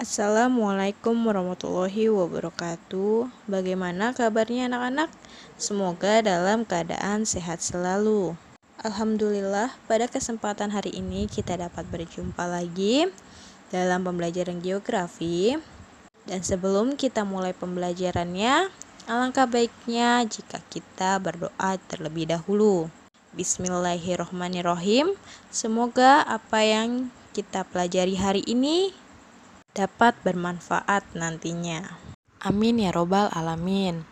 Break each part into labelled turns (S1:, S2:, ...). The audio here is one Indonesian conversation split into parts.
S1: Assalamualaikum warahmatullahi wabarakatuh. Bagaimana kabarnya anak-anak? Semoga dalam keadaan sehat selalu. Alhamdulillah, pada kesempatan hari ini kita dapat berjumpa lagi dalam pembelajaran geografi. Dan sebelum kita mulai pembelajarannya, alangkah baiknya jika kita berdoa terlebih dahulu. Bismillahirrohmanirrohim. Semoga apa yang kita pelajari hari ini dapat bermanfaat nantinya. Amin ya Robbal 'Alamin.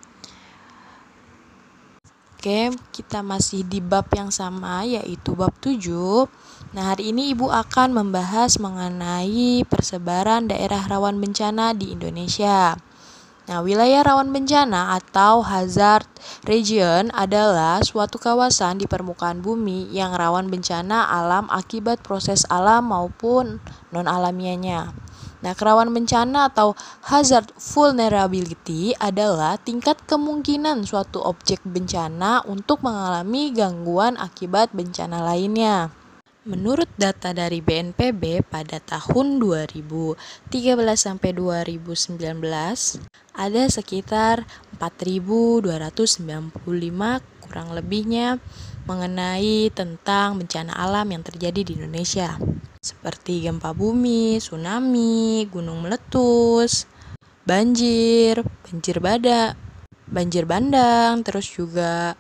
S1: Oke, kita masih di bab yang sama, yaitu bab 7. Nah, hari ini Ibu akan membahas mengenai persebaran daerah rawan bencana di Indonesia. Nah, wilayah rawan bencana atau hazard region adalah suatu kawasan di permukaan bumi yang rawan bencana alam akibat proses alam maupun non-alamiahnya. Nah, kerawan bencana atau hazard vulnerability adalah tingkat kemungkinan suatu objek bencana untuk mengalami gangguan akibat bencana lainnya. Menurut data dari BNPB pada tahun 2013 sampai 2019 ada sekitar 4.295 kurang lebihnya mengenai tentang bencana alam yang terjadi di Indonesia seperti gempa bumi, tsunami, gunung meletus, banjir, banjir bada, banjir bandang, terus juga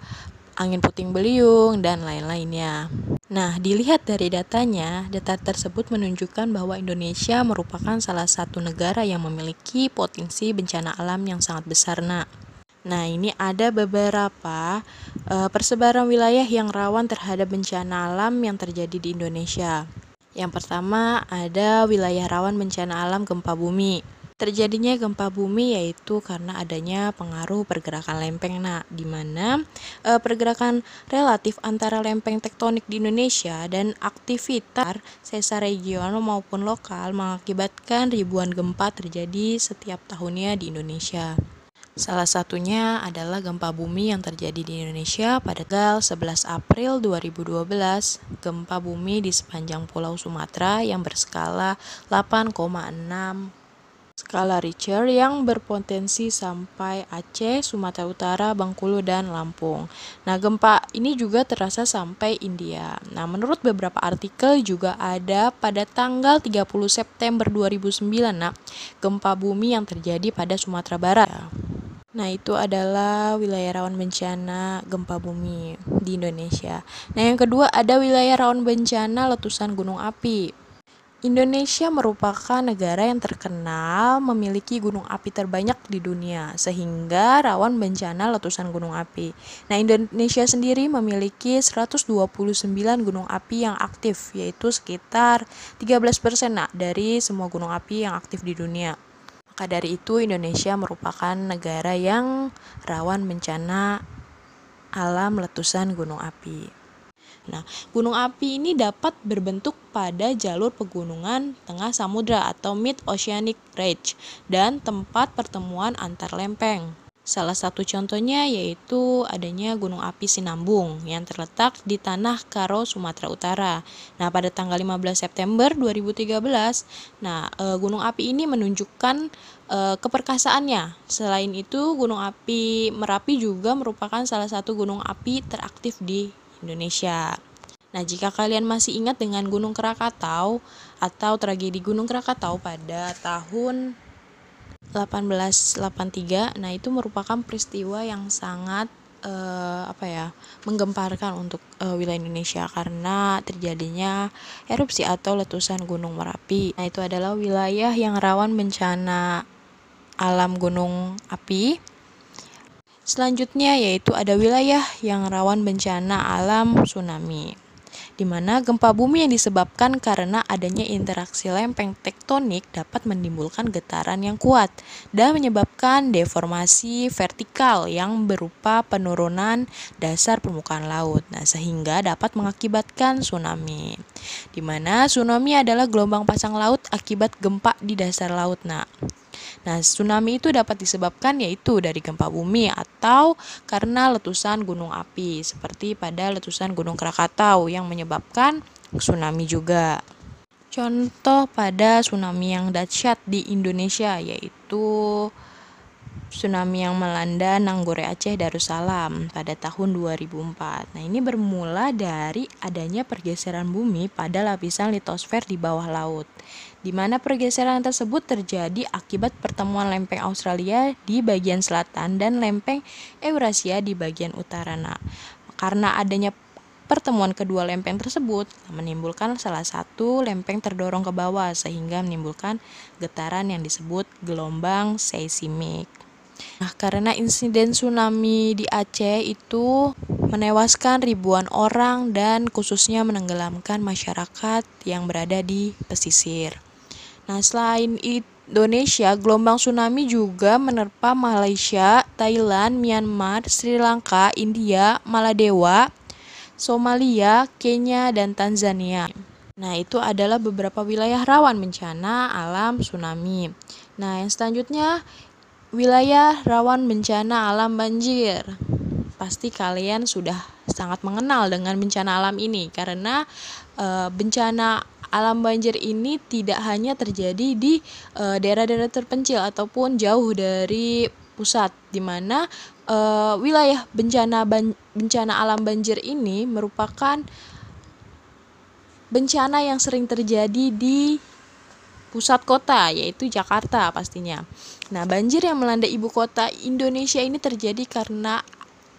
S1: angin puting beliung, dan lain-lainnya. Nah, dilihat dari datanya, data tersebut menunjukkan bahwa Indonesia merupakan salah satu negara yang memiliki potensi bencana alam yang sangat besar, nak. Nah, ini ada beberapa uh, persebaran wilayah yang rawan terhadap bencana alam yang terjadi di Indonesia. Yang pertama ada wilayah rawan bencana alam gempa bumi. Terjadinya gempa bumi yaitu karena adanya pengaruh pergerakan lempeng nah di mana e, pergerakan relatif antara lempeng tektonik di Indonesia dan aktivitas sesar regional maupun lokal mengakibatkan ribuan gempa terjadi setiap tahunnya di Indonesia. Salah satunya adalah gempa bumi yang terjadi di Indonesia pada tanggal 11 April 2012. Gempa bumi di sepanjang Pulau Sumatera yang berskala 8,6 skala Richter yang berpotensi sampai Aceh, Sumatera Utara, Bengkulu, dan Lampung. Nah, gempa ini juga terasa sampai India. Nah, menurut beberapa artikel juga ada pada tanggal 30 September 2009, nah, gempa bumi yang terjadi pada Sumatera Barat. Nah, itu adalah wilayah rawan bencana gempa bumi di Indonesia. Nah, yang kedua ada wilayah rawan bencana letusan gunung api. Indonesia merupakan negara yang terkenal memiliki gunung api terbanyak di dunia, sehingga rawan bencana letusan gunung api. Nah, Indonesia sendiri memiliki 129 gunung api yang aktif, yaitu sekitar 13% nah, dari semua gunung api yang aktif di dunia. Maka dari itu Indonesia merupakan negara yang rawan bencana alam letusan gunung api. Nah, gunung api ini dapat berbentuk pada jalur pegunungan tengah samudra atau mid oceanic ridge dan tempat pertemuan antar lempeng. Salah satu contohnya yaitu adanya Gunung Api Sinambung yang terletak di Tanah Karo, Sumatera Utara. Nah, pada tanggal 15 September 2013, nah e, gunung api ini menunjukkan e, keperkasaannya. Selain itu, Gunung Api Merapi juga merupakan salah satu gunung api teraktif di Indonesia. Nah, jika kalian masih ingat dengan Gunung Krakatau atau tragedi Gunung Krakatau pada tahun 1883 nah itu merupakan peristiwa yang sangat uh, apa ya menggemparkan untuk uh, wilayah Indonesia karena terjadinya erupsi atau letusan Gunung Merapi. Nah, itu adalah wilayah yang rawan bencana alam gunung api. Selanjutnya yaitu ada wilayah yang rawan bencana alam tsunami di mana gempa bumi yang disebabkan karena adanya interaksi lempeng tektonik dapat menimbulkan getaran yang kuat dan menyebabkan deformasi vertikal yang berupa penurunan dasar permukaan laut. Nah, sehingga dapat mengakibatkan tsunami. Di mana tsunami adalah gelombang pasang laut akibat gempa di dasar laut. Nah, Nah, tsunami itu dapat disebabkan yaitu dari gempa bumi atau karena letusan gunung api, seperti pada letusan Gunung Krakatau yang menyebabkan tsunami juga. contoh pada tsunami yang dahsyat di Indonesia yaitu tsunami yang melanda Nanggore Aceh Darussalam pada tahun 2004. Nah, ini bermula dari adanya pergeseran bumi pada lapisan litosfer di bawah laut, di mana pergeseran tersebut terjadi akibat pertemuan lempeng Australia di bagian selatan dan lempeng Eurasia di bagian utara. Nah, karena adanya pertemuan kedua lempeng tersebut menimbulkan salah satu lempeng terdorong ke bawah sehingga menimbulkan getaran yang disebut gelombang seismik. Nah, karena insiden tsunami di Aceh itu menewaskan ribuan orang dan khususnya menenggelamkan masyarakat yang berada di pesisir. Nah, selain Indonesia, gelombang tsunami juga menerpa Malaysia, Thailand, Myanmar, Sri Lanka, India, Maladewa, Somalia, Kenya, dan Tanzania. Nah, itu adalah beberapa wilayah rawan bencana alam tsunami. Nah, yang selanjutnya Wilayah rawan bencana alam banjir. Pasti kalian sudah sangat mengenal dengan bencana alam ini karena e, bencana alam banjir ini tidak hanya terjadi di daerah-daerah terpencil ataupun jauh dari pusat di mana e, wilayah bencana ban, bencana alam banjir ini merupakan bencana yang sering terjadi di pusat kota yaitu Jakarta pastinya. Nah, banjir yang melanda ibu kota Indonesia ini terjadi karena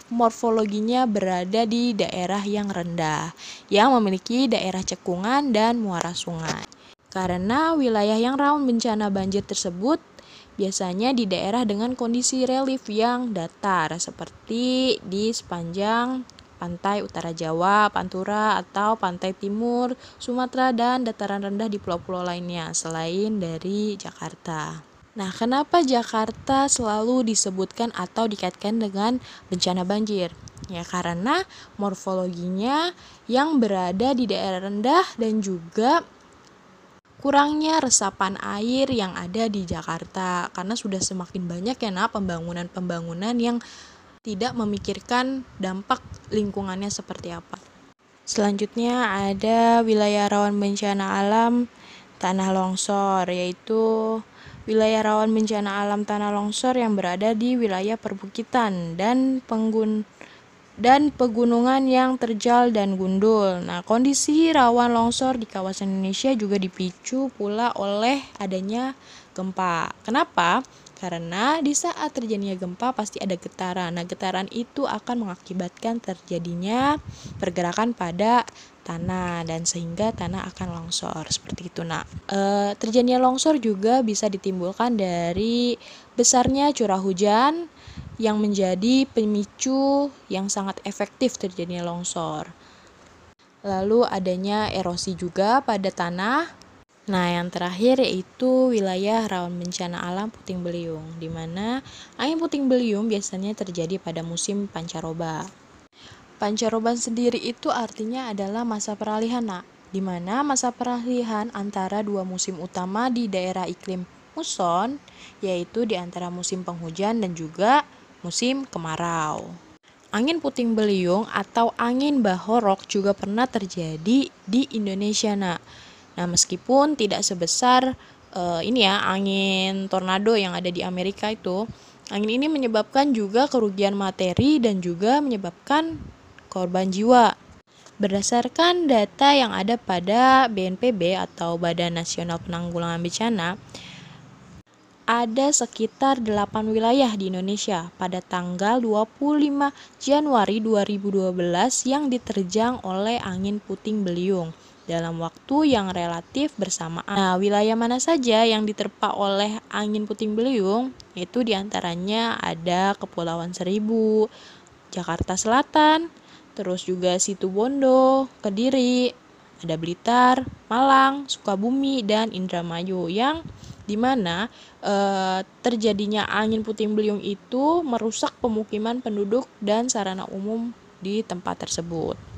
S1: morfologinya berada di daerah yang rendah yang memiliki daerah cekungan dan muara sungai. Karena wilayah yang rawan bencana banjir tersebut biasanya di daerah dengan kondisi relief yang datar seperti di sepanjang pantai utara Jawa, Pantura, atau pantai timur Sumatera dan dataran rendah di pulau-pulau lainnya selain dari Jakarta. Nah, kenapa Jakarta selalu disebutkan atau dikaitkan dengan bencana banjir? Ya, karena morfologinya yang berada di daerah rendah dan juga kurangnya resapan air yang ada di Jakarta karena sudah semakin banyak ya nah pembangunan-pembangunan yang tidak memikirkan dampak lingkungannya seperti apa. Selanjutnya ada wilayah rawan bencana alam tanah longsor yaitu wilayah rawan bencana alam tanah longsor yang berada di wilayah perbukitan dan penggun dan pegunungan yang terjal dan gundul. Nah, kondisi rawan longsor di kawasan Indonesia juga dipicu pula oleh adanya gempa. Kenapa? Karena di saat terjadinya gempa pasti ada getaran. Nah, getaran itu akan mengakibatkan terjadinya pergerakan pada tanah dan sehingga tanah akan longsor seperti itu. Nah, e, terjadinya longsor juga bisa ditimbulkan dari besarnya curah hujan yang menjadi pemicu yang sangat efektif terjadinya longsor. Lalu adanya erosi juga pada tanah Nah, yang terakhir yaitu wilayah rawan bencana alam puting beliung, di mana angin puting beliung biasanya terjadi pada musim pancaroba. Pancaroba sendiri itu artinya adalah masa peralihan, nak, di mana masa peralihan antara dua musim utama di daerah iklim muson, yaitu di antara musim penghujan dan juga musim kemarau. Angin puting beliung atau angin bahorok juga pernah terjadi di Indonesia, nak Nah, meskipun tidak sebesar uh, ini ya angin tornado yang ada di Amerika itu, angin ini menyebabkan juga kerugian materi dan juga menyebabkan korban jiwa. Berdasarkan data yang ada pada BNPB atau Badan Nasional Penanggulangan Bencana, ada sekitar 8 wilayah di Indonesia pada tanggal 25 Januari 2012 yang diterjang oleh angin puting beliung dalam waktu yang relatif bersamaan. Nah, wilayah mana saja yang diterpa oleh angin puting beliung? Itu di antaranya ada Kepulauan Seribu, Jakarta Selatan, terus juga Situ Bondo, Kediri, ada Blitar, Malang, Sukabumi, dan Indramayu yang di mana e, terjadinya angin puting beliung itu merusak pemukiman penduduk dan sarana umum di tempat tersebut.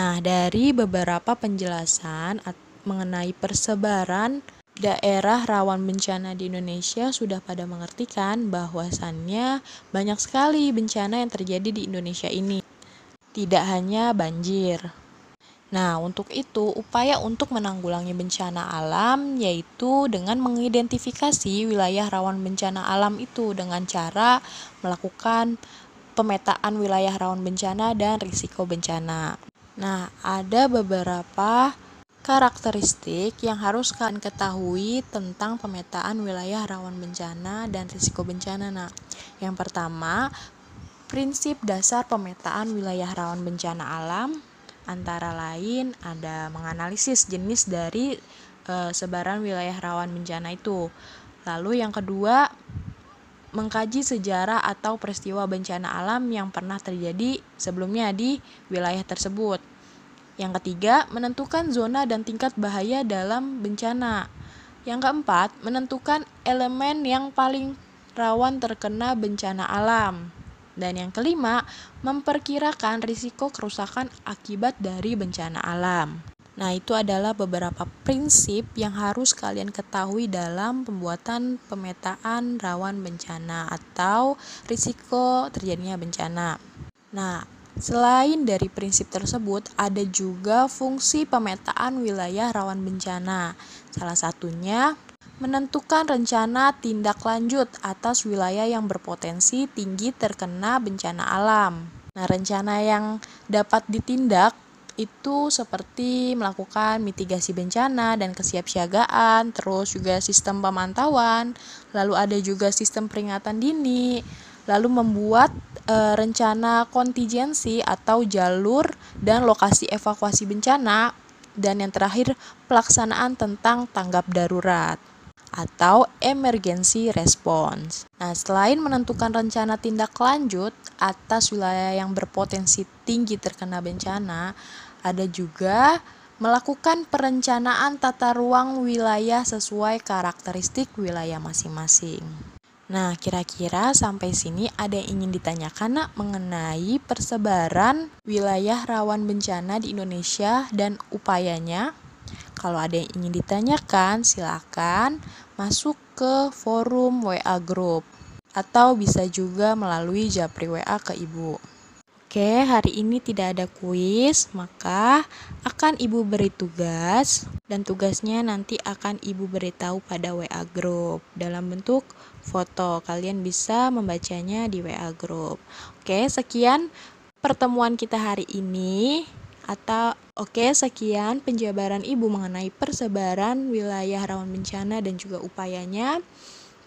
S1: Nah, dari beberapa penjelasan mengenai persebaran daerah rawan bencana di Indonesia sudah pada mengertikan bahwasannya banyak sekali bencana yang terjadi di Indonesia ini. Tidak hanya banjir. Nah, untuk itu, upaya untuk menanggulangi bencana alam yaitu dengan mengidentifikasi wilayah rawan bencana alam itu dengan cara melakukan pemetaan wilayah rawan bencana dan risiko bencana. Nah, ada beberapa karakteristik yang harus kalian ketahui tentang pemetaan wilayah rawan bencana dan risiko bencana. Nah, yang pertama, prinsip dasar pemetaan wilayah rawan bencana alam Antara lain ada menganalisis jenis dari e, sebaran wilayah rawan bencana itu. Lalu yang kedua, mengkaji sejarah atau peristiwa bencana alam yang pernah terjadi sebelumnya di wilayah tersebut. Yang ketiga, menentukan zona dan tingkat bahaya dalam bencana. Yang keempat, menentukan elemen yang paling rawan terkena bencana alam. Dan yang kelima, memperkirakan risiko kerusakan akibat dari bencana alam. Nah, itu adalah beberapa prinsip yang harus kalian ketahui dalam pembuatan pemetaan rawan bencana atau risiko terjadinya bencana. Nah, selain dari prinsip tersebut, ada juga fungsi pemetaan wilayah rawan bencana. Salah satunya menentukan rencana tindak lanjut atas wilayah yang berpotensi tinggi terkena bencana alam. Nah, rencana yang dapat ditindak itu seperti melakukan mitigasi bencana dan kesiapsiagaan, terus juga sistem pemantauan, lalu ada juga sistem peringatan dini, lalu membuat e, rencana kontingensi atau jalur dan lokasi evakuasi bencana, dan yang terakhir pelaksanaan tentang tanggap darurat atau emergency response. Nah, selain menentukan rencana tindak lanjut atas wilayah yang berpotensi tinggi terkena bencana, ada juga melakukan perencanaan tata ruang wilayah sesuai karakteristik wilayah masing-masing. Nah, kira-kira sampai sini ada yang ingin ditanyakan nak mengenai persebaran wilayah rawan bencana di Indonesia dan upayanya? Kalau ada yang ingin ditanyakan, silakan masuk ke forum WA Group atau bisa juga melalui japri WA ke Ibu. Oke, hari ini tidak ada kuis, maka akan Ibu beri tugas dan tugasnya nanti akan Ibu beritahu pada WA Group dalam bentuk foto. Kalian bisa membacanya di WA Group. Oke, sekian pertemuan kita hari ini atau oke sekian penjabaran Ibu mengenai persebaran wilayah rawan bencana dan juga upayanya.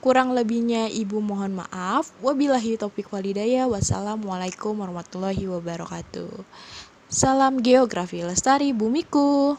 S1: Kurang lebihnya Ibu mohon maaf. Wabillahi taufiq walidaya. Wassalamualaikum warahmatullahi wabarakatuh. Salam geografi lestari bumiku.